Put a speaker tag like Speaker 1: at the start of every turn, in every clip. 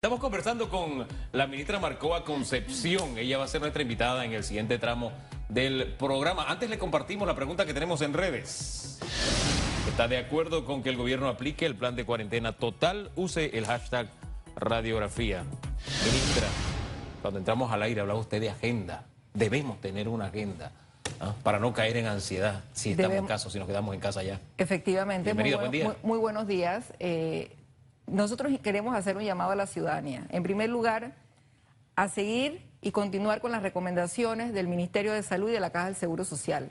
Speaker 1: Estamos conversando con la ministra Marcoa Concepción. Ella va a ser nuestra invitada en el siguiente tramo del programa. Antes le compartimos la pregunta que tenemos en redes. ¿Está de acuerdo con que el gobierno aplique el plan de cuarentena total? Use el hashtag radiografía. Ministra, cuando entramos al aire hablaba usted de agenda. Debemos tener una agenda. ¿ah? Para no caer en ansiedad si estamos en casa, si nos quedamos en casa ya.
Speaker 2: Efectivamente.
Speaker 1: Bienvenida, buen día.
Speaker 2: Muy, muy buenos días. Eh, nosotros queremos hacer un llamado a la ciudadanía. En primer lugar, a seguir y continuar con las recomendaciones del Ministerio de Salud y de la Caja del Seguro Social.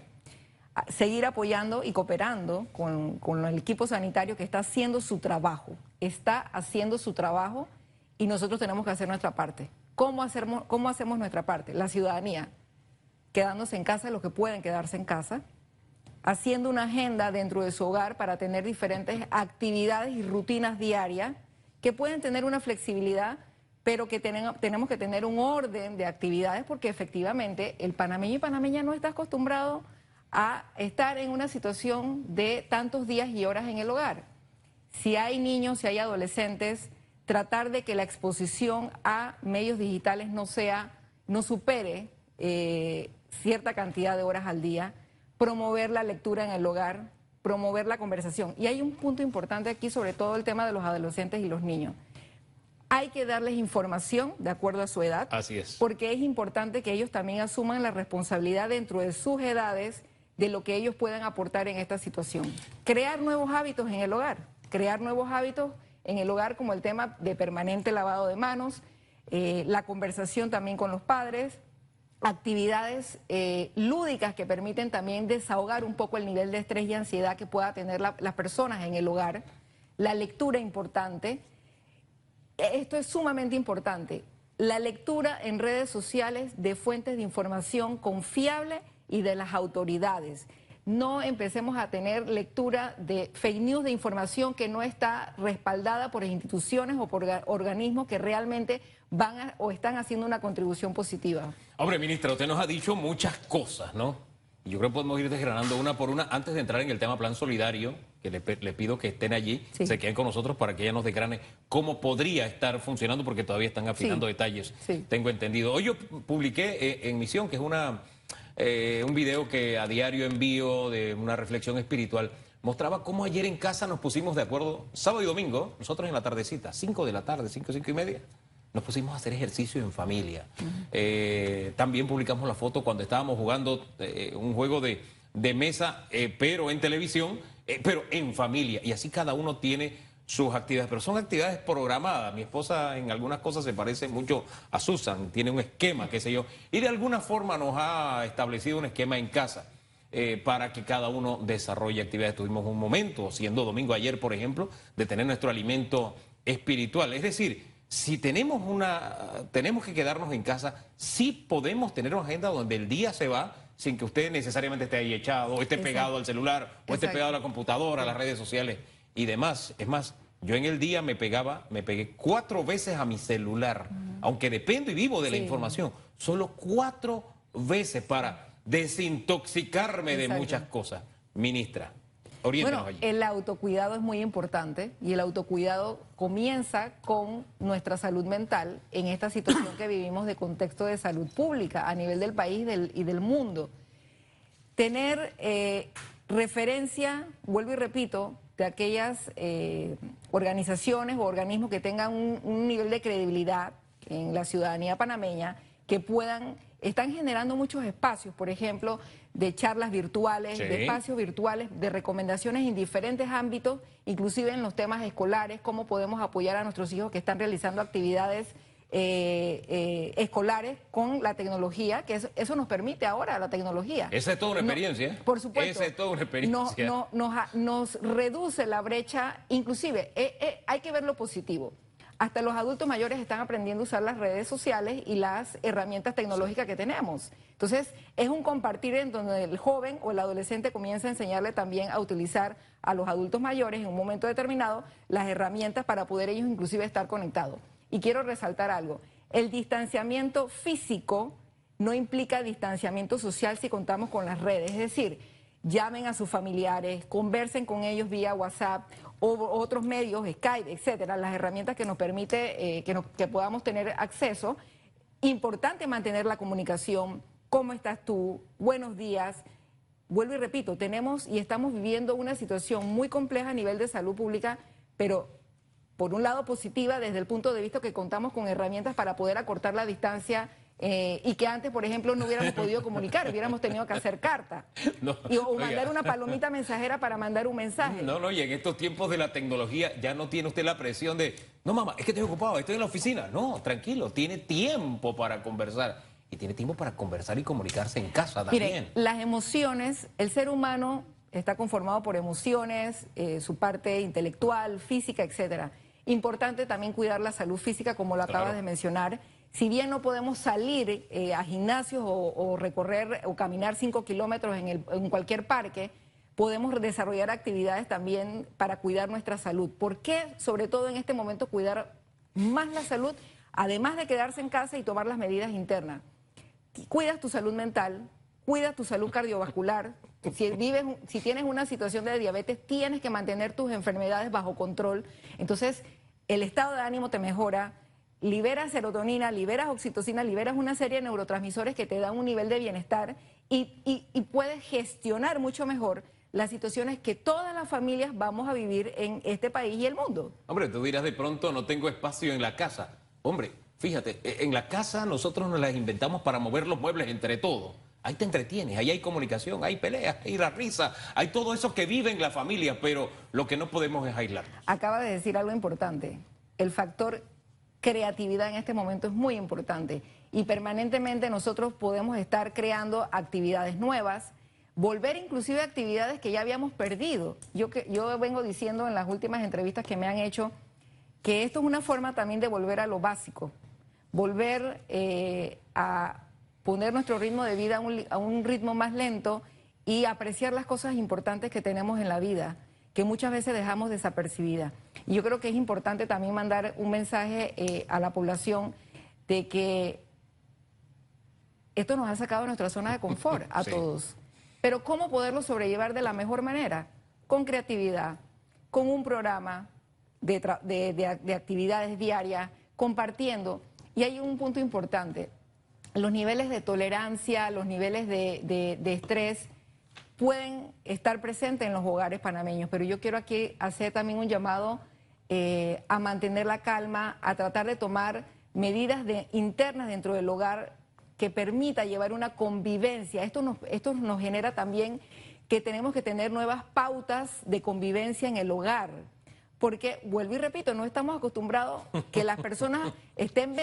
Speaker 2: A seguir apoyando y cooperando con, el equipo sanitario que está haciendo su trabajo. Está haciendo su trabajo y nosotros tenemos que hacer nuestra parte. ¿Cómo hacemos, cómo hacemos nuestra parte? La ciudadanía, quedándose en casa los que pueden quedarse en casa, haciendo una agenda dentro de su hogar para tener diferentes actividades y rutinas diarias que pueden tener una flexibilidad, pero que tenemos que tener un orden de actividades porque efectivamente el panameño y panameña no está acostumbrado a estar en una situación de tantos días y horas en el hogar. Si hay niños, si hay adolescentes, tratar de que la exposición a medios digitales no sea, no supere eh, cierta cantidad de horas al día promover la lectura en el hogar, promover la conversación. Y hay un punto importante aquí, sobre todo el tema de los adolescentes y los niños. Hay que darles información de acuerdo a su edad.
Speaker 1: Así es.
Speaker 2: Porque es importante que ellos también asuman la responsabilidad dentro de sus edades de lo que ellos puedan aportar en esta situación. Crear nuevos hábitos en el hogar, crear nuevos hábitos en el hogar como el tema de permanente lavado de manos, eh, la conversación también con los padres, actividades eh, lúdicas que permiten también desahogar un poco el nivel de estrés y ansiedad que pueda tener las personas en el hogar, la lectura importante. Esto es sumamente importante. La lectura en redes sociales de fuentes de información confiable y de las autoridades. No empecemos a tener lectura de fake news de información que no está respaldada por instituciones o por organismos que realmente van o están haciendo una contribución positiva.
Speaker 1: Hombre, ministra, usted nos ha dicho muchas cosas, ¿no? Yo creo que podemos ir desgranando una por una antes de entrar en el tema plan solidario, que le, pido que estén allí, se queden con nosotros para que ella nos desgrane cómo podría estar funcionando, porque todavía están afinando detalles, tengo entendido. Hoy yo publiqué eh, en Misión, que es una eh, un video que a diario envío de una reflexión espiritual, mostraba cómo ayer en casa nos pusimos de acuerdo, sábado y domingo, nosotros en la tardecita, 5 de la tarde, 5, 5 y media, nos pusimos a hacer ejercicio en familia. Eh, también publicamos la foto cuando estábamos jugando eh, un juego de, mesa, pero en televisión, pero en familia. Y así cada uno tiene sus actividades, pero son actividades programadas. Mi esposa en algunas cosas se parece mucho a Susan, tiene un esquema, qué sé yo, y de alguna forma nos ha establecido un esquema en casa. para que cada uno desarrolle actividades. Tuvimos un momento, siendo domingo ayer, por ejemplo, de tener nuestro alimento espiritual. Es decir, si tenemos una, tenemos que quedarnos en casa, sí podemos tener una agenda donde el día se va sin que usted necesariamente esté ahí echado, o esté pegado al celular, o esté pegado a la computadora, a las redes sociales y demás. Es más, yo en el día me pegaba, me pegué cuatro veces a mi celular, aunque dependo y vivo de la información, solo cuatro veces para desintoxicarme de muchas cosas. Ministra,
Speaker 2: bueno, el autocuidado es muy importante y el autocuidado comienza con nuestra salud mental en esta situación que vivimos de contexto de salud pública a nivel del país y del mundo. Tener eh, referencia, vuelvo y repito, de aquellas eh, organizaciones o organismos que tengan un nivel de credibilidad en la ciudadanía panameña que puedan están generando muchos espacios, por ejemplo, de charlas virtuales, de espacios virtuales, de recomendaciones en diferentes ámbitos, inclusive en los temas escolares, cómo podemos apoyar a nuestros hijos que están realizando actividades eh, eh, escolares con la tecnología, que eso, nos permite ahora la tecnología.
Speaker 1: Esa es toda una experiencia.
Speaker 2: por supuesto.
Speaker 1: Esa es toda una experiencia.
Speaker 2: No, nos, nos, reduce la brecha, inclusive eh, hay que ver lo positivo. Hasta los adultos mayores están aprendiendo a usar las redes sociales y las herramientas tecnológicas que tenemos. Entonces, es un compartir en donde el joven o el adolescente comienza a enseñarle también a utilizar a los adultos mayores en un momento determinado las herramientas para poder ellos inclusive estar conectados. Y quiero resaltar algo, el distanciamiento físico no implica distanciamiento social si contamos con las redes, es decir, llamen a sus familiares, conversen con ellos vía WhatsApp o otros medios, Skype, etcétera, las herramientas que nos permite eh, que, que podamos tener acceso. Importante mantener la comunicación. ¿Cómo estás tú? Buenos días. Vuelvo y repito, tenemos y estamos viviendo una situación muy compleja a nivel de salud pública, pero por un lado positiva desde el punto de vista que contamos con herramientas para poder acortar la distancia eh, y que antes, por ejemplo, no hubiéramos podido comunicar, hubiéramos tenido que hacer carta. o mandar una palomita mensajera para mandar un mensaje.
Speaker 1: No, no, y en estos tiempos de la tecnología ya no tiene usted la presión de, no mamá, es que estoy ocupado, estoy en la oficina. No, tranquilo, tiene tiempo para conversar. Y tiene tiempo para conversar y comunicarse en casa también.
Speaker 2: Las emociones, el ser humano está conformado por emociones, eh, su parte intelectual, física, etcétera. Importante también cuidar la salud física, como lo acabas de mencionar si bien no podemos salir eh, a gimnasios o, recorrer o caminar cinco kilómetros en, cualquier parque, podemos desarrollar actividades también para cuidar nuestra salud. ¿Por qué, sobre todo en este momento, cuidar más la salud, además de quedarse en casa y tomar las medidas internas? Cuidas tu salud mental, cuidas tu salud cardiovascular. Si, vives, si tienes una situación de diabetes, tienes que mantener tus enfermedades bajo control. Entonces, el estado de ánimo te mejora liberas serotonina, liberas oxitocina, liberas una serie de neurotransmisores que te dan un nivel de bienestar y, puedes gestionar mucho mejor las situaciones que todas las familias vamos a vivir en este país y el mundo.
Speaker 1: Hombre, tú dirás de pronto, no tengo espacio en la casa. Hombre, fíjate, e, en la casa nosotros nos las inventamos para mover los muebles entre todos. Ahí te entretienes, ahí hay comunicación, hay peleas, hay la risa, hay todo eso que vive en la familia, pero lo que no podemos es aislarnos.
Speaker 2: Acaba de decir algo importante, el factor creatividad en este momento es muy importante y permanentemente nosotros podemos estar creando actividades nuevas, volver inclusive a actividades que ya habíamos perdido. Yo, vengo diciendo en las últimas entrevistas que me han hecho que esto es una forma también de volver a lo básico, volver eh, a poner nuestro ritmo de vida a un, a un ritmo más lento y apreciar las cosas importantes que tenemos en la vida, que muchas veces dejamos desapercibidas. Y yo creo que es importante también mandar un mensaje eh, a la población de que esto nos ha sacado de nuestra zona de confort a todos. Pero ¿cómo poderlo sobrellevar de la mejor manera? Con creatividad, con un programa de, actividades diarias, compartiendo. Y hay un punto importante, los niveles de tolerancia, los niveles de, estrés pueden estar presentes en los hogares panameños, pero yo quiero aquí hacer también un llamado eh, a mantener la calma, a tratar de tomar medidas de, internas dentro del hogar que permita llevar una convivencia. Esto nos, esto nos genera también que tenemos que tener nuevas pautas de convivencia en el hogar. Porque, vuelvo y repito, no estamos acostumbrados que las personas estén,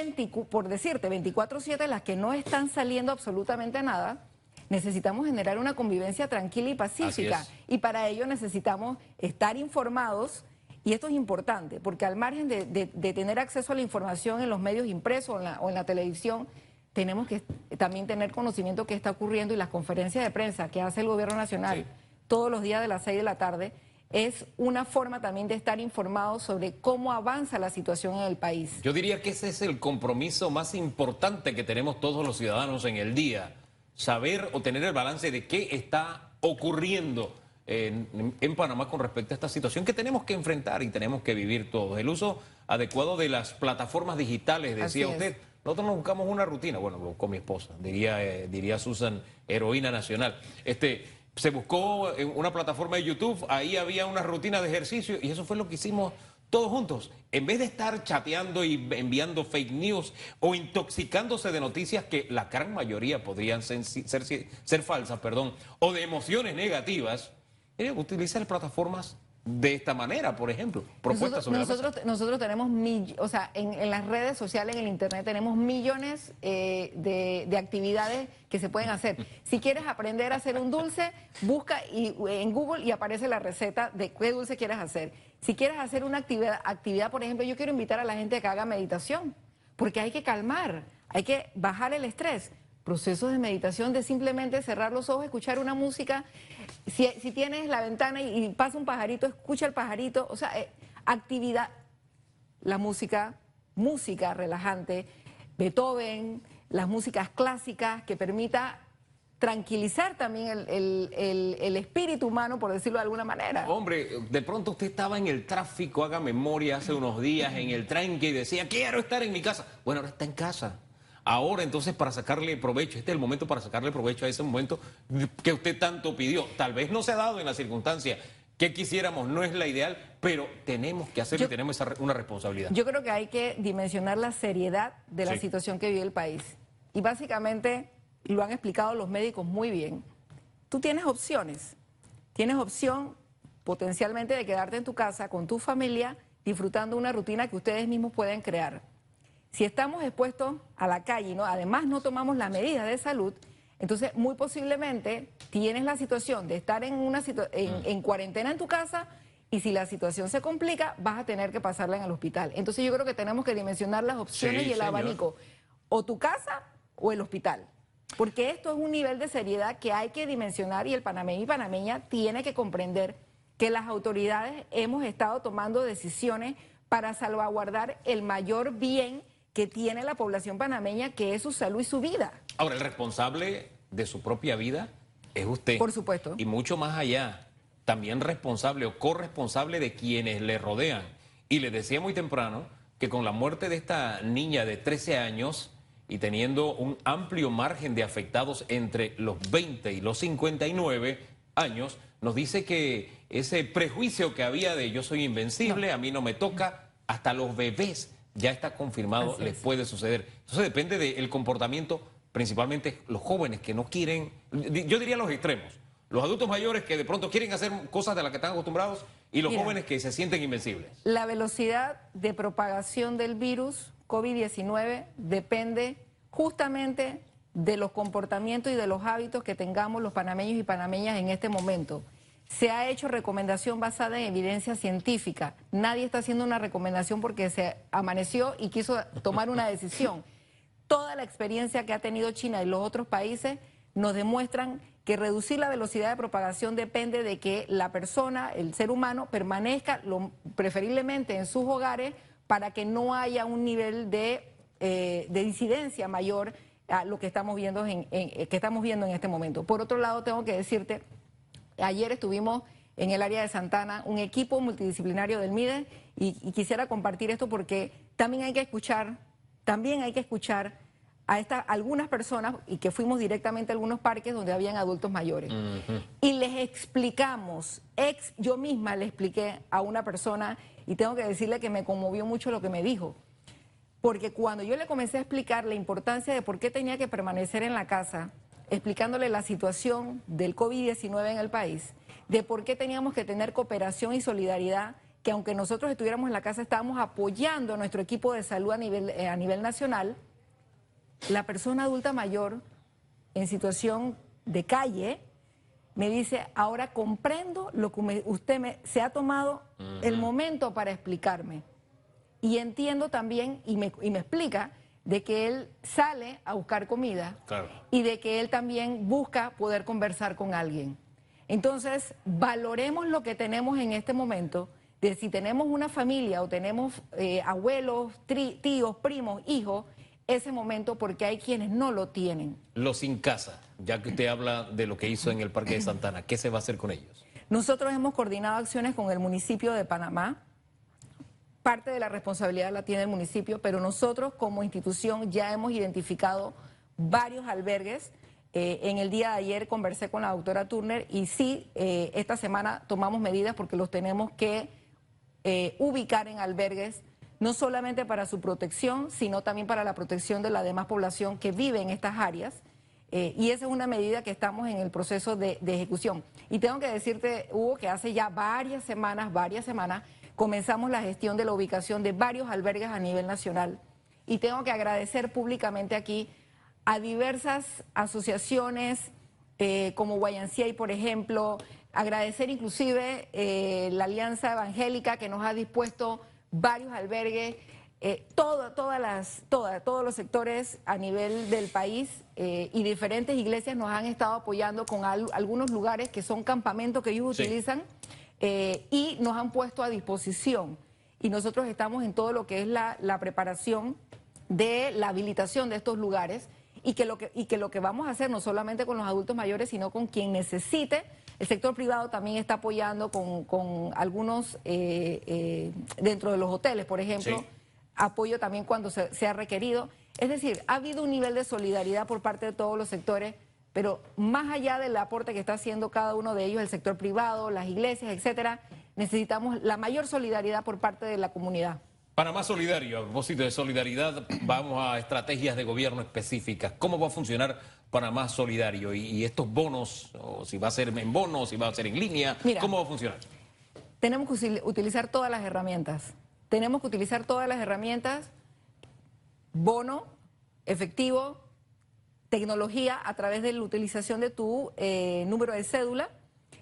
Speaker 2: por decirte, 24/7, las que no están saliendo absolutamente nada. Necesitamos generar una convivencia tranquila y pacífica. Y para ello necesitamos estar informados y esto es importante, porque al margen de, tener acceso a la información en los medios impresos o en, la, televisión, tenemos que también tener conocimiento de qué está ocurriendo y las conferencias de prensa que hace el Gobierno Nacional todos los días de las 6 de la tarde es una forma también de estar informados sobre cómo avanza la situación en el país.
Speaker 1: Yo diría que ese es el compromiso más importante que tenemos todos los ciudadanos en el día, saber o tener el balance de qué está ocurriendo en, Panamá con respecto a esta situación que tenemos que enfrentar y tenemos que vivir todos. El uso adecuado de las plataformas digitales, decía usted. Nosotros nos buscamos una rutina, bueno, con mi esposa, diría, eh, diría Susan, heroína nacional. Este, se buscó en una plataforma de YouTube, ahí había una rutina de ejercicio y eso fue lo que hicimos todos juntos. En vez de estar chateando y enviando fake news o intoxicándose de noticias que la gran mayoría podrían ser, ser, ser falsas, perdón, o de emociones negativas, eh, utilizar plataformas de esta manera, por ejemplo.
Speaker 2: Propuestas nosotros, nosotros, tenemos, o sea, en, las redes sociales, en el Internet, tenemos millones eh, de, actividades que se pueden hacer. Si quieres aprender a hacer un dulce, busca y, en Google y aparece la receta de qué dulce quieres hacer. Si quieres hacer una actividad, actividad, por ejemplo, yo quiero invitar a la gente a que haga meditación, porque hay que calmar, hay que bajar el estrés procesos de meditación de simplemente cerrar los ojos, escuchar una música. Si, tienes la ventana y, pasa un pajarito, escucha el pajarito. O sea, eh, actividad, la música, música relajante, Beethoven, las músicas clásicas que permita tranquilizar también el, espíritu humano, por decirlo de alguna manera.
Speaker 1: Hombre, de pronto usted estaba en el tráfico, haga memoria, hace unos días en el tranque y decía, quiero estar en mi casa. Bueno, ahora está en casa. Ahora entonces para sacarle provecho, este es el momento para sacarle provecho a ese momento que usted tanto pidió. Tal vez no se ha dado en la circunstancia que quisiéramos, no es la ideal, pero tenemos que hacerlo y tenemos una responsabilidad.
Speaker 2: Yo creo que hay que dimensionar la seriedad de la situación que vive el país. Y básicamente lo han explicado los médicos muy bien. Tú tienes opciones. Tienes opción potencialmente de quedarte en tu casa con tu familia disfrutando una rutina que ustedes mismos pueden crear. Si estamos expuestos a la calle, ¿no? además no tomamos las medidas de salud, entonces muy posiblemente tienes la situación de estar en, una en, cuarentena en tu casa y si la situación se complica vas a tener que pasarla en el hospital. Entonces yo creo que tenemos que dimensionar las opciones y el abanico, o tu casa o el hospital. Porque esto es un nivel de seriedad que hay que dimensionar y el panameño y panameña tiene que comprender que las autoridades hemos estado tomando decisiones para salvaguardar el mayor bien que tiene la población panameña, que es su salud y su vida.
Speaker 1: Ahora, el responsable de su propia vida es usted.
Speaker 2: Por supuesto.
Speaker 1: Y mucho más allá, también responsable o corresponsable de quienes le rodean. Y le decía muy temprano que con la muerte de esta niña de 13 años y teniendo un amplio margen de afectados entre los 20 y los 59 años, nos dice que ese prejuicio que había de yo soy invencible, a mí no me toca, hasta los bebés ya está confirmado, les puede suceder. Entonces depende del comportamiento, principalmente los jóvenes que no quieren, yo diría los extremos, los adultos mayores que de pronto quieren hacer cosas de las que están acostumbrados y los jóvenes que se sienten invencibles.
Speaker 2: La velocidad de propagación del virus COVID-19 depende justamente de los comportamientos y de los hábitos que tengamos los panameños y panameñas en este momento. Se ha hecho recomendación basada en evidencia científica. Nadie está haciendo una recomendación porque se amaneció y quiso tomar una decisión. Toda la experiencia que ha tenido China y los otros países nos demuestran que reducir la velocidad de propagación depende de que la persona, el ser humano, permanezca lo, preferiblemente en sus hogares para que no haya un nivel de, eh, de incidencia mayor a lo que estamos, viendo en, que estamos viendo en este momento. Por otro lado, tengo que decirte, ayer estuvimos en el área de Santana, un equipo multidisciplinario del MIDE, y, y quisiera compartir esto porque también hay que escuchar, también hay que escuchar a estas algunas personas y que fuimos directamente a algunos parques donde habían adultos mayores. Y les explicamos, ex, yo misma le expliqué a una persona y tengo que decirle que me conmovió mucho lo que me dijo. Porque cuando yo le comencé a explicar la importancia de por qué tenía que permanecer en la casa, explicándole la situación del COVID-19 en el país, de por qué teníamos que tener cooperación y solidaridad, que aunque nosotros estuviéramos en la casa, estábamos apoyando a nuestro equipo de salud a nivel, eh, a nivel nacional, la persona adulta mayor en situación de calle me dice, ahora comprendo lo que usted me, se ha tomado el momento para explicarme. Y entiendo también, y me, y me explica, de que él sale a buscar comida y de que él también busca poder conversar con alguien. Entonces, valoremos lo que tenemos en este momento, de si tenemos una familia o tenemos eh, abuelos, tíos, primos, hijos, ese momento porque hay quienes no lo tienen.
Speaker 1: Los sin casa, ya que usted habla de lo que hizo en el Parque de Santana, ¿qué se va a hacer con ellos?
Speaker 2: Nosotros hemos coordinado acciones con el municipio de Panamá. Parte de la responsabilidad la tiene el municipio, pero nosotros como institución ya hemos identificado varios albergues. Eh, en el día de ayer conversé con la doctora Turner y sí, eh, esta semana tomamos medidas porque los tenemos que eh, ubicar en albergues no solamente para su protección, sino también para la protección de la demás población que vive en estas áreas. Y esa es una medida que estamos en el proceso de, ejecución. Y tengo que decirte, Hugo, que hace ya varias semanas, varias semanas, comenzamos la gestión de la ubicación de varios albergues a nivel nacional. Y tengo que agradecer públicamente aquí a diversas asociaciones eh, como Guayancía y, por ejemplo, agradecer inclusive eh, la Alianza Evangélica que nos ha dispuesto varios albergues, eh, todas las, todos los sectores a nivel del país eh, y diferentes iglesias nos han estado apoyando con algunos lugares que son campamentos que ellos utilizan eh, y nos han puesto a disposición. Y nosotros estamos en todo lo que es la, la preparación de la habilitación de estos lugares y que, lo que, y que lo que vamos a hacer no solamente con los adultos mayores, sino con quien necesite. El sector privado también está apoyando con, algunos, eh, eh, dentro de los hoteles, por ejemplo, apoyo también cuando se, se ha requerido. Es decir, ha habido un nivel de solidaridad por parte de todos los sectores pero más allá del aporte que está haciendo cada uno de ellos, el sector privado, las iglesias, etcétera, necesitamos la mayor solidaridad por parte de la comunidad.
Speaker 1: Panamá Solidario, a propósito de solidaridad, vamos a estrategias de gobierno específicas. ¿Cómo va a funcionar Panamá Solidario? Y, estos bonos, o si va a ser en bonos, si va a ser en línea, ¿cómo va a funcionar?
Speaker 2: Tenemos que utilizar todas las herramientas. Tenemos que utilizar todas las herramientas, bono, efectivo, tecnología a través de la utilización de tu eh, número de cédula.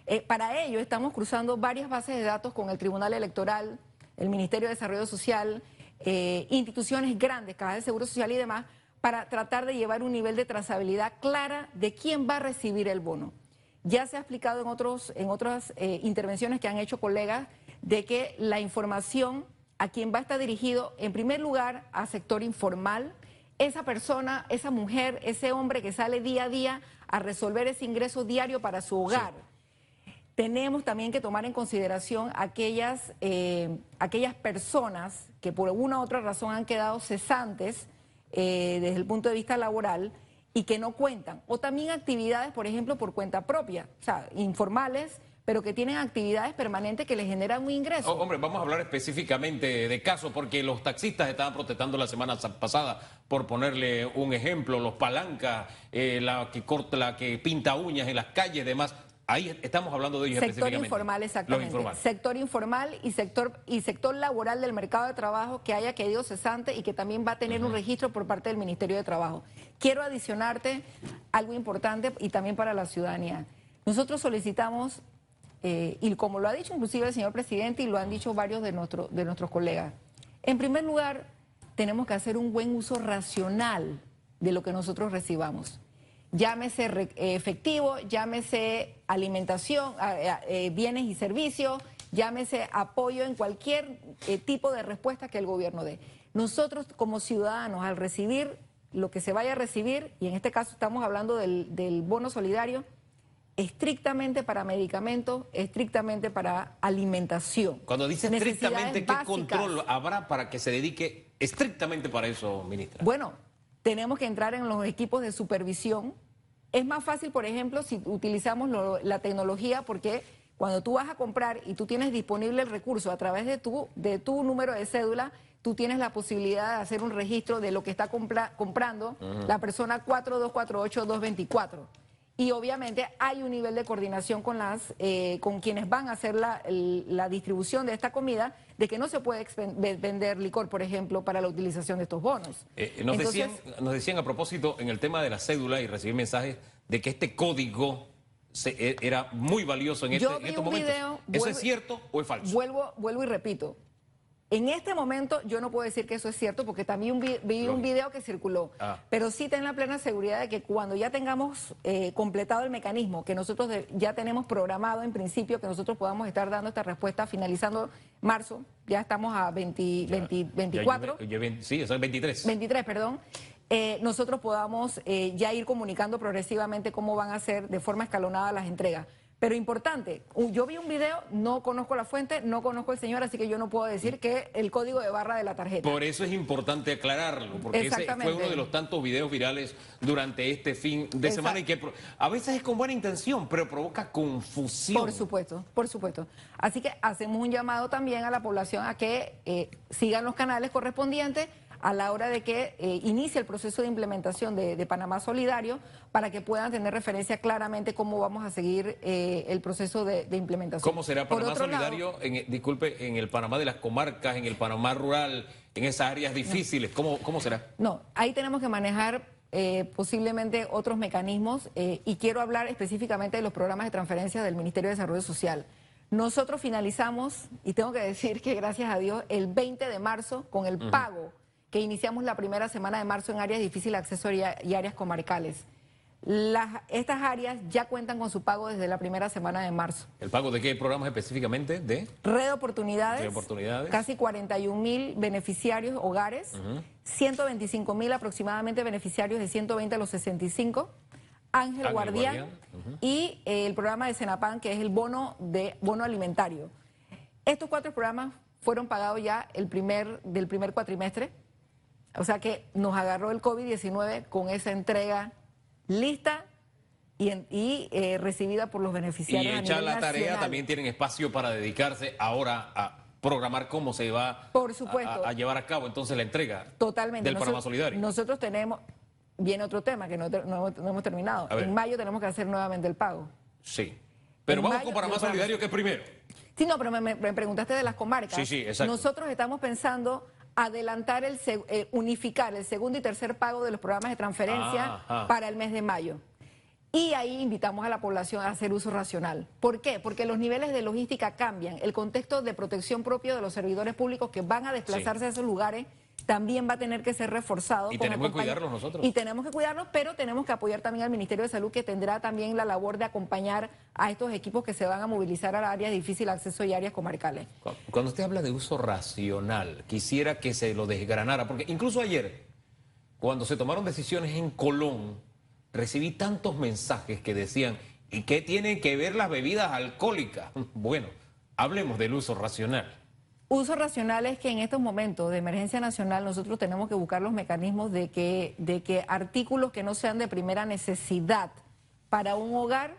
Speaker 2: Eh, para ello estamos cruzando varias bases de datos con el Tribunal Electoral, el Ministerio de Desarrollo Social, eh, instituciones grandes, Caja de Seguro Social y demás, para tratar de llevar un nivel de trazabilidad clara de quién va a recibir el bono. Ya se ha explicado en, otros, en otras intervenciones que han hecho colegas de que la información a quién va a estar dirigido, en primer lugar, a sector informal, esa persona, esa mujer, ese hombre que sale día a día a resolver ese ingreso diario para su hogar. Tenemos también que tomar en consideración aquellas, eh, aquellas personas que por una u otra razón han quedado cesantes eh, desde el punto de vista laboral y que no cuentan. O también actividades, por ejemplo, por cuenta propia, o sea, informales pero que tienen actividades permanentes que les generan un ingreso.
Speaker 1: Oh, hombre, vamos a hablar específicamente de casos, porque los taxistas estaban protestando la semana pasada, por ponerle un ejemplo, los palancas, eh, la que corta, la que pinta uñas en las calles, y demás. Ahí estamos hablando de ellos
Speaker 2: sector informal, exactamente. Sector informal y sector y sector laboral del mercado de trabajo que haya quedado cesante y que también va a tener un registro por parte del Ministerio de Trabajo. Quiero adicionarte algo importante y también para la ciudadanía. Nosotros solicitamos eh, y como lo ha dicho inclusive el señor presidente y lo han dicho varios de, nuestro, de nuestros colegas, en primer lugar, tenemos que hacer un buen uso racional de lo que nosotros recibamos. Llámese eh, efectivo, llámese alimentación, eh, bienes y servicios, llámese apoyo en cualquier tipo de respuesta que el gobierno dé. Nosotros como ciudadanos, al recibir lo que se vaya a recibir, y en este caso estamos hablando del bono solidario, estrictamente para medicamentos, estrictamente para alimentación.
Speaker 1: Cuando dice estrictamente, ¿qué control habrá para que se dedique estrictamente para eso, ministra?
Speaker 2: Bueno, tenemos que entrar en los equipos de supervisión. Es más fácil, por ejemplo, si utilizamos la tecnología, porque cuando tú vas a comprar y tú tienes disponible el recurso a través de tu, de tu número de cédula, tú tienes la posibilidad de hacer un registro de lo que está comprando la persona 4248224 y obviamente hay un nivel de coordinación con las eh, con quienes van a hacer la, la, distribución de esta comida de que no se puede vender licor por ejemplo para la utilización de estos bonos
Speaker 1: eh, nos, decían, nos decían a propósito en el tema de la cédula y recibí mensajes de que este código e, era muy valioso en, este, en estos momentos ¿eso es cierto o es falso?
Speaker 2: vuelvo vuelvo y repito en este momento yo no puedo decir que eso es cierto porque también vi, un video que circuló, ah. pero sí ten la plena seguridad de que cuando ya tengamos eh, completado el mecanismo, que nosotros ya tenemos programado en principio que nosotros podamos estar dando esta respuesta finalizando marzo, ya estamos a 20, 24.
Speaker 1: sí, eso es 23.
Speaker 2: 23, perdón. Eh, nosotros podamos eh, ya ir comunicando progresivamente cómo van a ser de forma escalonada las entregas. Pero importante, yo vi un video, no conozco la fuente, no conozco el señor, así que yo no puedo decir que el código de barra de la tarjeta.
Speaker 1: Por eso es importante aclararlo, porque ese fue uno de los tantos videos virales durante este fin de semana y que a veces es con buena intención, pero provoca confusión.
Speaker 2: Por supuesto, por supuesto. Así que hacemos un llamado también a la población a que eh, sigan los canales correspondientes a la hora de que eh, inicie el proceso de implementación de, Panamá Solidario para que puedan tener referencia claramente cómo vamos a seguir eh, el proceso de, implementación.
Speaker 1: ¿Cómo será Panamá Solidario, en, disculpe, en el Panamá de las comarcas, en el Panamá rural, en esas áreas difíciles? ¿Cómo, ¿Cómo será?
Speaker 2: No, ahí tenemos que manejar eh, posiblemente otros mecanismos y quiero hablar específicamente de los programas de transferencia del Ministerio de Desarrollo Social. Nosotros finalizamos, y tengo que decir que gracias a Dios, el 20 de marzo con el pago que iniciamos la primera semana de marzo en áreas de difícil acceso y áreas comarcales. estas áreas ya cuentan con su pago desde la primera semana de marzo.
Speaker 1: ¿El pago de qué programas específicamente? ¿De?
Speaker 2: Red de Oportunidades. Red Oportunidades. Casi 41 mil beneficiarios, hogares, 125 mil aproximadamente beneficiarios de 120 a los 65. Ángel, Guardián, y eh, el programa de Senapan, que es el bono de bono alimentario. Estos cuatro programas fueron pagados ya el primer, del primer cuatrimestre, o sea que nos agarró el COVID-19 con esa entrega lista y, y eh, recibida por los beneficiarios.
Speaker 1: Y hecha la tarea, también tienen espacio para dedicarse ahora a programar cómo se va
Speaker 2: por supuesto.
Speaker 1: A, llevar a cabo entonces la entrega
Speaker 2: Totalmente.
Speaker 1: del programa solidario.
Speaker 2: Nosotros tenemos, viene otro tema que no, hemos, terminado. En mayo tenemos que hacer nuevamente el pago.
Speaker 1: Sí. Pero vamos con Panamá Solidario, que es primero.
Speaker 2: Sí, no, pero me, preguntaste de las comarcas.
Speaker 1: Sí, sí, exacto.
Speaker 2: Nosotros estamos pensando adelantar el eh, unificar el segundo y tercer pago de los programas de transferencia ah, para el mes de mayo. Y ahí invitamos a la población a hacer uso racional. ¿Por qué? Porque los niveles de logística cambian. El contexto de protección propio de los servidores públicos que van a desplazarse a esos lugares también va a tener que ser reforzado.
Speaker 1: Y tenemos que cuidarlos nosotros.
Speaker 2: Y tenemos que cuidarlos, pero tenemos que apoyar también al Ministerio de Salud, que tendrá también la labor de acompañar a estos equipos que se van a movilizar a áreas de difícil acceso y áreas comarcales.
Speaker 1: Cuando usted habla de uso racional, quisiera que se lo desgranara, porque incluso ayer, cuando se tomaron decisiones en Colón, recibí tantos mensajes que decían, ¿y qué tienen que ver las bebidas alcohólicas? Bueno, hablemos del uso racional.
Speaker 2: Uso racional es que en estos momentos de emergencia nacional nosotros tenemos que buscar los mecanismos de que, de que artículos que no sean de primera necesidad para un hogar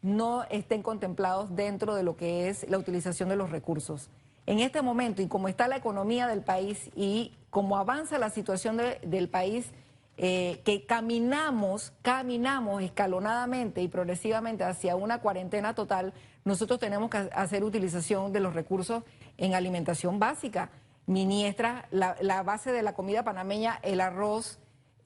Speaker 2: no estén contemplados dentro de lo que es la utilización de los recursos. En este momento, y como está la economía del país y como avanza la situación del país, eh, que caminamos, caminamos escalonadamente y progresivamente hacia una cuarentena total, nosotros tenemos que hacer utilización de los recursos en alimentación básica. Ministra, la, la base de la comida panameña, el arroz,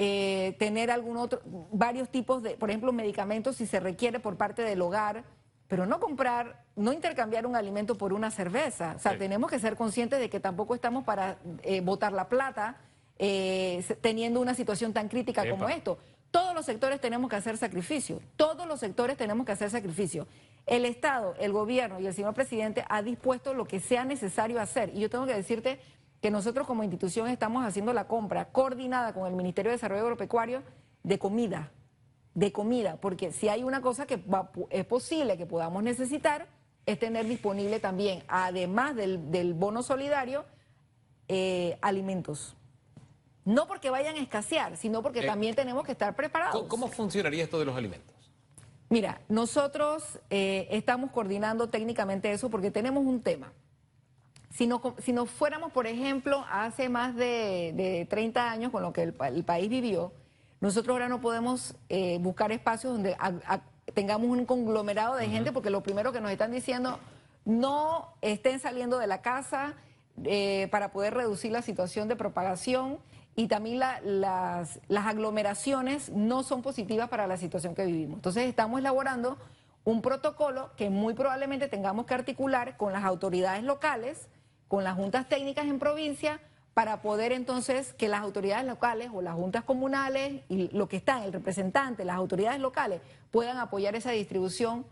Speaker 2: eh, tener algún otro, varios tipos de, por ejemplo, medicamentos si se requiere por parte del hogar, pero no comprar, no intercambiar un alimento por una cerveza. O sea, tenemos que ser conscientes de que tampoco estamos para eh, botar la plata eh, teniendo una situación tan crítica como esto. Todos los sectores tenemos que hacer sacrificio, todos los sectores tenemos que hacer sacrificio. El Estado, el gobierno y el señor presidente ha dispuesto lo que sea necesario hacer. Y yo tengo que decirte que nosotros como institución estamos haciendo la compra coordinada con el Ministerio de Desarrollo Agropecuario de comida, de comida, porque si hay una cosa que es posible que podamos necesitar, es tener disponible también, además del, bono solidario, eh, alimentos. No porque vayan a escasear, sino porque eh, también tenemos que estar preparados.
Speaker 1: ¿Cómo funcionaría esto de los alimentos?
Speaker 2: Mira, nosotros eh, estamos coordinando técnicamente eso porque tenemos un tema. Si nos, si nos fuéramos, por ejemplo, hace más de, 30 años con lo que el, país vivió, nosotros ahora no podemos eh, buscar espacios donde tengamos un conglomerado de gente porque lo primero que nos están diciendo, no estén saliendo de la casa para poder reducir la situación de propagación y también las, aglomeraciones no son positivas para la situación que vivimos. Entonces estamos elaborando un protocolo que muy probablemente tengamos que articular con las autoridades locales, con las juntas técnicas en provincia, para poder entonces que las autoridades locales o las juntas comunales y lo que están, el representante, las autoridades locales, puedan apoyar esa distribución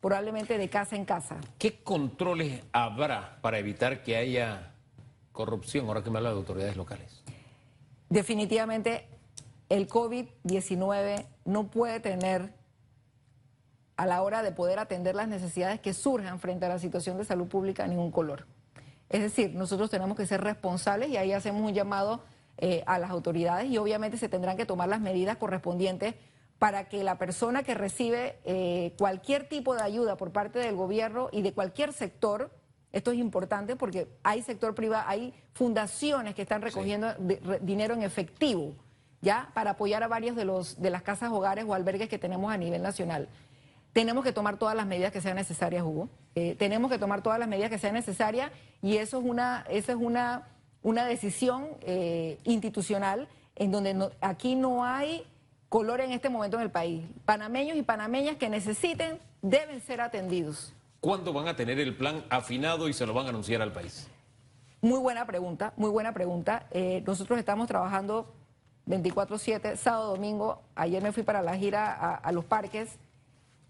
Speaker 2: probablemente de casa en casa.
Speaker 1: ¿Qué controles habrá para evitar que haya corrupción, ahora que me habla de autoridades locales?
Speaker 2: Definitivamente el COVID-19 no puede tener a la hora de poder atender las necesidades que surjan frente a la situación de salud pública ningún color. Es decir, nosotros tenemos que ser responsables y ahí hacemos un llamado eh, a las autoridades y obviamente se tendrán que tomar las medidas correspondientes para que la persona que recibe eh, cualquier tipo de ayuda por parte del gobierno y de cualquier sector, esto es importante porque hay sector privado, hay fundaciones que están recogiendo dinero en efectivo, ¿ya? Para apoyar a varios de, los, de las casas hogares o albergues que tenemos a nivel nacional. Tenemos que tomar todas las medidas que sean necesarias, Hugo. Eh, tenemos que tomar todas las medidas que sean necesarias y eso es una, eso es una, una decisión eh, institucional en donde aquí no hay color en este momento en el país. Panameños y panameñas que necesiten deben ser atendidos.
Speaker 1: ¿Cuándo van a tener el plan afinado y se lo van a anunciar al país?
Speaker 2: Muy buena pregunta, muy buena pregunta. Eh, nosotros estamos trabajando 24/7, sábado, domingo. Ayer me fui para la gira a, los parques.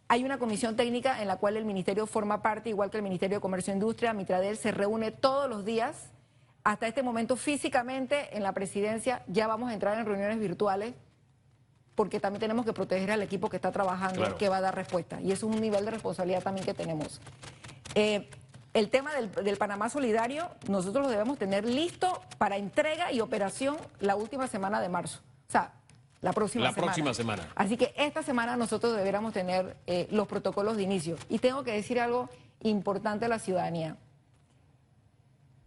Speaker 2: Hay una comisión técnica en la cual el ministerio forma parte, igual que el Ministerio de Comercio e Industria, Mitradel, se reúne todos los días hasta este momento físicamente en la presidencia ya vamos a entrar en reuniones virtuales porque también tenemos que proteger al equipo que está trabajando, que va a dar respuesta. Y eso es un nivel de responsabilidad también que tenemos. Eh, el tema del, Panamá Solidario, nosotros lo debemos tener listo para entrega y operación la última semana de marzo. O sea, la próxima semana.
Speaker 1: La próxima semana.
Speaker 2: Así que esta semana nosotros deberíamos tener eh, los protocolos de inicio. Y tengo que decir algo importante a la ciudadanía.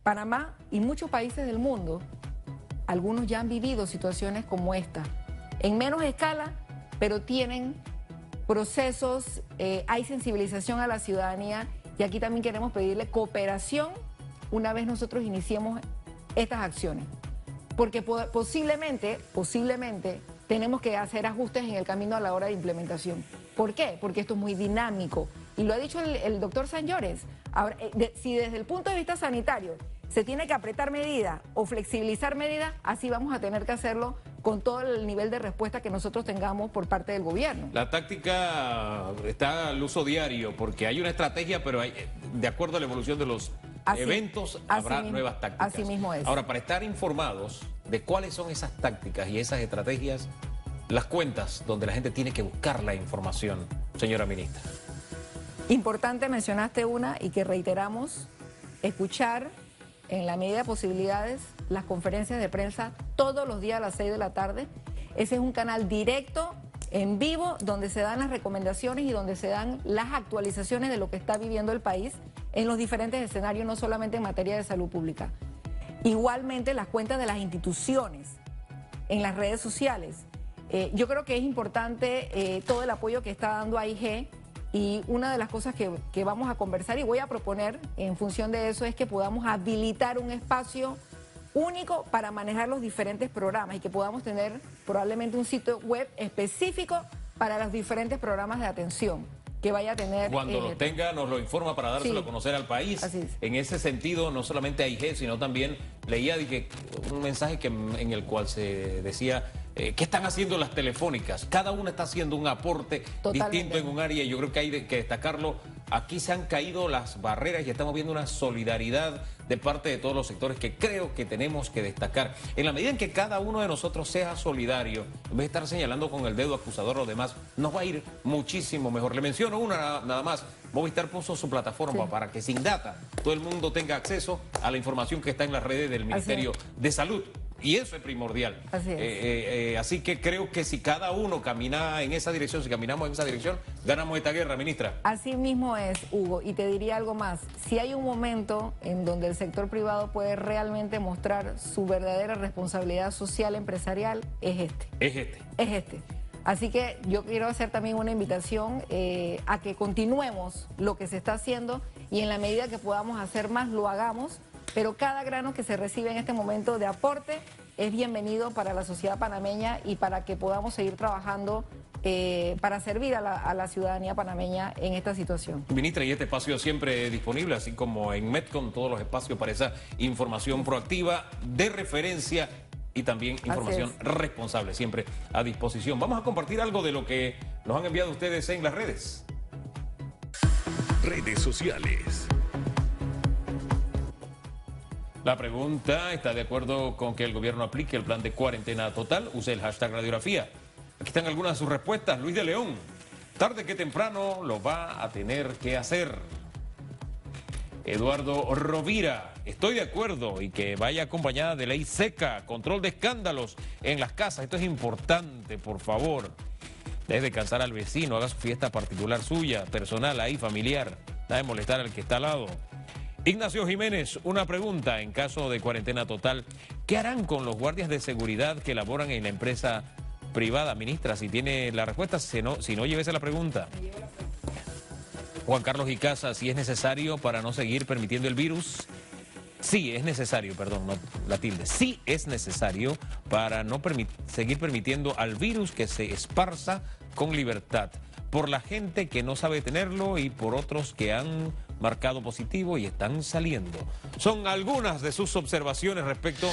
Speaker 2: Panamá y muchos países del mundo, algunos ya han vivido situaciones como esta, en menos escala, pero tienen procesos, eh, hay sensibilización a la ciudadanía y aquí también queremos pedirle cooperación una vez nosotros iniciemos estas acciones. Porque posiblemente, posiblemente, tenemos que hacer ajustes en el camino a la hora de implementación. ¿Por qué? Porque esto es muy dinámico. Y lo ha dicho el, doctor San Llores. Eh, si desde el punto de vista sanitario se tiene que apretar medidas o flexibilizar medidas, así vamos a tener que hacerlo con todo el nivel de respuesta que nosotros tengamos por parte del gobierno.
Speaker 1: La táctica está al uso diario porque hay una estrategia, pero hay, de acuerdo a la evolución de los eventos habrá nuevas tácticas.
Speaker 2: Así mismo es.
Speaker 1: Ahora, para estar informados de cuáles son esas tácticas y esas estrategias, las cuentas donde la gente tiene que buscar la información, señora ministra.
Speaker 2: Importante, mencionaste una y que reiteramos, escuchar en la medida de posibilidades, las conferencias de prensa todos los días a las 6 de la tarde. Ese es un canal directo, en vivo, donde se dan las recomendaciones y donde se dan las actualizaciones de lo que está viviendo el país en los diferentes escenarios, no solamente en materia de salud pública. Igualmente las cuentas de las instituciones en las redes sociales. Eh, yo creo que es importante eh, todo el apoyo que está dando AIG y una de las cosas que, vamos a conversar y voy a proponer en función de eso es que podamos habilitar un espacio único para manejar los diferentes programas y que podamos tener probablemente un sitio web específico para los diferentes programas de atención que vaya a tener.
Speaker 1: Cuando lo eh, tenga, nos lo informa para dárselo a conocer al país. En ese sentido, no solamente a IG, sino también leía un mensaje que, en el cual se decía eh, ¿Qué están haciendo las telefónicas? Cada una está haciendo un aporte distinto en un área y yo creo que hay que destacarlo. Aquí se han caído las barreras y estamos viendo una solidaridad de parte de todos los sectores que creo que tenemos que destacar. En la medida en que cada uno de nosotros sea solidario, en vez de estar señalando con el dedo acusador a los demás, nos va a ir muchísimo mejor. Le menciono una nada más. Movistar puso su plataforma para que sin data todo el mundo tenga acceso a la información que está en las redes del Ministerio de Salud. Y eso es primordial.
Speaker 2: Así, es. Eh,
Speaker 1: eh, eh, así que creo que si cada uno camina en esa dirección, si caminamos en esa dirección, ganamos esta guerra, ministra.
Speaker 2: Así mismo es, Hugo. Y te diría algo más. Si hay un momento en donde el sector privado puede realmente mostrar su verdadera responsabilidad social empresarial, es este.
Speaker 1: Es este.
Speaker 2: Es este. Así que yo quiero hacer también una invitación a que continuemos lo que se está haciendo y en la medida que podamos hacer más, lo hagamos pero cada grano que se recibe en este momento de aporte es bienvenido para la sociedad panameña y para que podamos seguir trabajando eh, para servir a la, ciudadanía panameña en esta situación.
Speaker 1: Ministra, y este espacio siempre disponible, así como en Metcon, todos los espacios para esa información proactiva de referencia y también información responsable, siempre a disposición. Vamos a compartir algo de lo que nos han enviado ustedes en las redes.
Speaker 3: Redes sociales.
Speaker 1: La pregunta, ¿está de acuerdo con que el gobierno aplique el plan de cuarentena total? Use el hashtag radiografía. Aquí están algunas de sus respuestas. Luis de León, tarde que temprano lo va a tener que hacer. Eduardo Rovira, estoy de acuerdo y que vaya acompañada de ley seca, control de escándalos en las casas. Esto es importante, por favor. Deje de cansar al vecino, haga su fiesta particular suya, personal, ahí, familiar. De molestar al que está al lado. Ignacio Jiménez, una pregunta en caso de cuarentena total. ¿Qué harán con los guardias de seguridad que laboran en la empresa privada, ministra? Si tiene la respuesta, si no, si no llévese la pregunta. Juan Carlos Icaza, si es necesario para no seguir permitiendo el virus. Sí, es necesario, perdón, no la tilde. Sí es necesario para no seguir permitiendo al virus que se esparza con libertad. Por la gente que no sabe tenerlo y por otros que han marcado positivo y están saliendo. Son algunas de sus observaciones respecto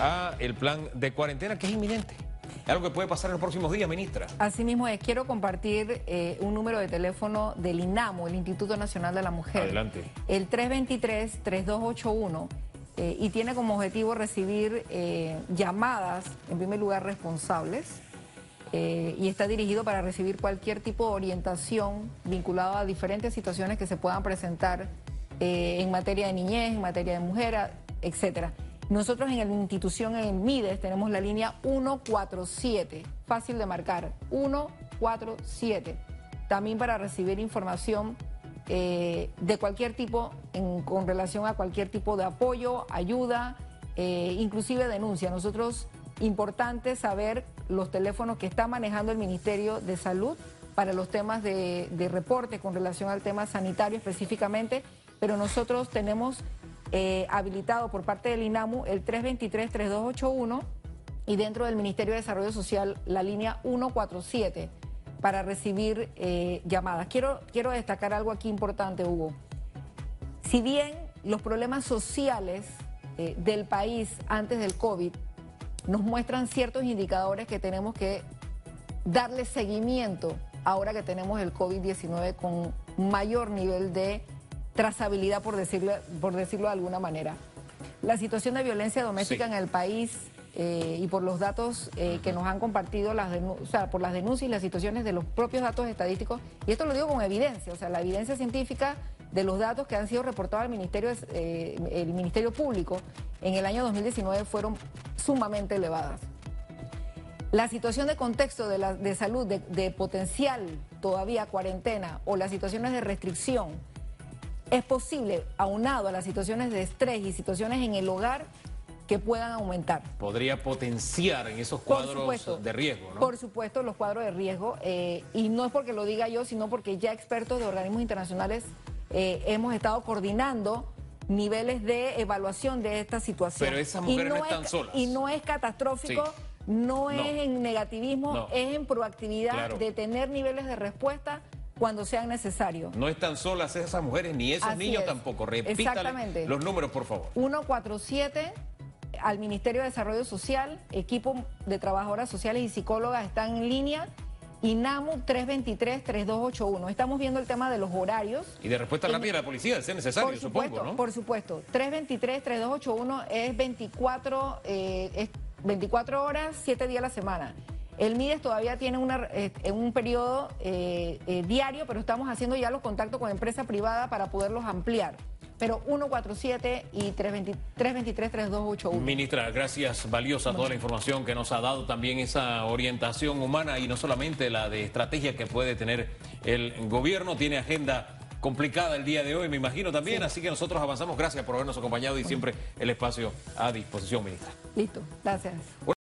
Speaker 1: a el plan de cuarentena que es inminente. Es algo que puede pasar en los próximos días, ministra.
Speaker 2: Asimismo, es, quiero compartir eh, un número de teléfono del INAMO, el Instituto Nacional de la Mujer.
Speaker 1: Adelante.
Speaker 2: El 323-3281. eh, y tiene como objetivo recibir eh, llamadas, en primer lugar, responsables, eh, y está dirigido para recibir cualquier tipo de orientación vinculada a diferentes situaciones que se puedan presentar en materia de niñez, en materia de mujer, etcétera. Nosotros en la institución, en el MIDES, tenemos la línea 147, fácil de marcar, 147, también para recibir información eh, de cualquier tipo con relación a cualquier tipo de apoyo, ayuda, eh, inclusive denuncia. Nosotros, importante saber los teléfonos que está manejando el Ministerio de Salud para los temas de, reporte con relación al tema sanitario específicamente, pero nosotros tenemos eh, habilitado por parte del INAMU el 323-3281 y dentro del Ministerio de Desarrollo Social la línea 147 para recibir eh, llamadas. Quiero, quiero destacar algo aquí importante, Hugo. Si bien los problemas sociales eh, del país antes del COVID nos muestran ciertos indicadores que tenemos que darle seguimiento ahora que tenemos el COVID-19 con mayor nivel de trazabilidad, por decirlo, por decirlo de alguna manera. La situación de violencia doméstica en el país eh, y por los datos eh, que nos han compartido, las o sea, por las denuncias y las situaciones de los propios datos estadísticos, y esto lo digo con evidencia, o sea, la evidencia científica de los datos que han sido reportados al Ministerio, eh, el Ministerio Público en el año 2019 fueron sumamente elevadas. La situación de contexto de, la, de salud, de, de potencial todavía cuarentena o las situaciones de restricción, es posible, aunado a las situaciones de estrés y situaciones en el hogar, que puedan aumentar.
Speaker 1: Podría potenciar en esos cuadros de riesgo, ¿no?
Speaker 2: Por supuesto, los cuadros de riesgo. Eh, y no es porque lo diga yo, sino porque ya expertos de organismos internacionales eh, hemos estado coordinando niveles de evaluación de esta situación.
Speaker 1: Pero esas mujeres no, están solas.
Speaker 2: Y no es catastrófico. No es en negativismo, es en proactividad de tener niveles de respuesta cuando sean necesarios.
Speaker 1: No están solas esas mujeres ni esos niños tampoco. Repítale los números, por favor.
Speaker 2: 147 al Ministerio de Desarrollo Social, equipo de trabajadoras sociales y psicólogas están en línea. INAMU 323-3281. Estamos viendo el tema de los horarios.
Speaker 1: Y de respuesta rápida de la policía, si es necesario, supongo, ¿no?
Speaker 2: Por supuesto. 323-3281 es 24, eh, es 24 horas, 7 días a la semana. El MIDES todavía tiene una, eh, un periodo eh, diario, pero estamos haciendo ya los contactos con empresa privada para poderlos ampliar pero 147 y 323-3281.
Speaker 1: Ministra, gracias, valiosa toda la información que nos ha dado, también esa orientación humana y no solamente la de estrategia que puede tener el gobierno, tiene agenda complicada el día de hoy, me imagino también, así que nosotros avanzamos, gracias por habernos acompañado y siempre el espacio a disposición, ministra.
Speaker 2: Listo, gracias.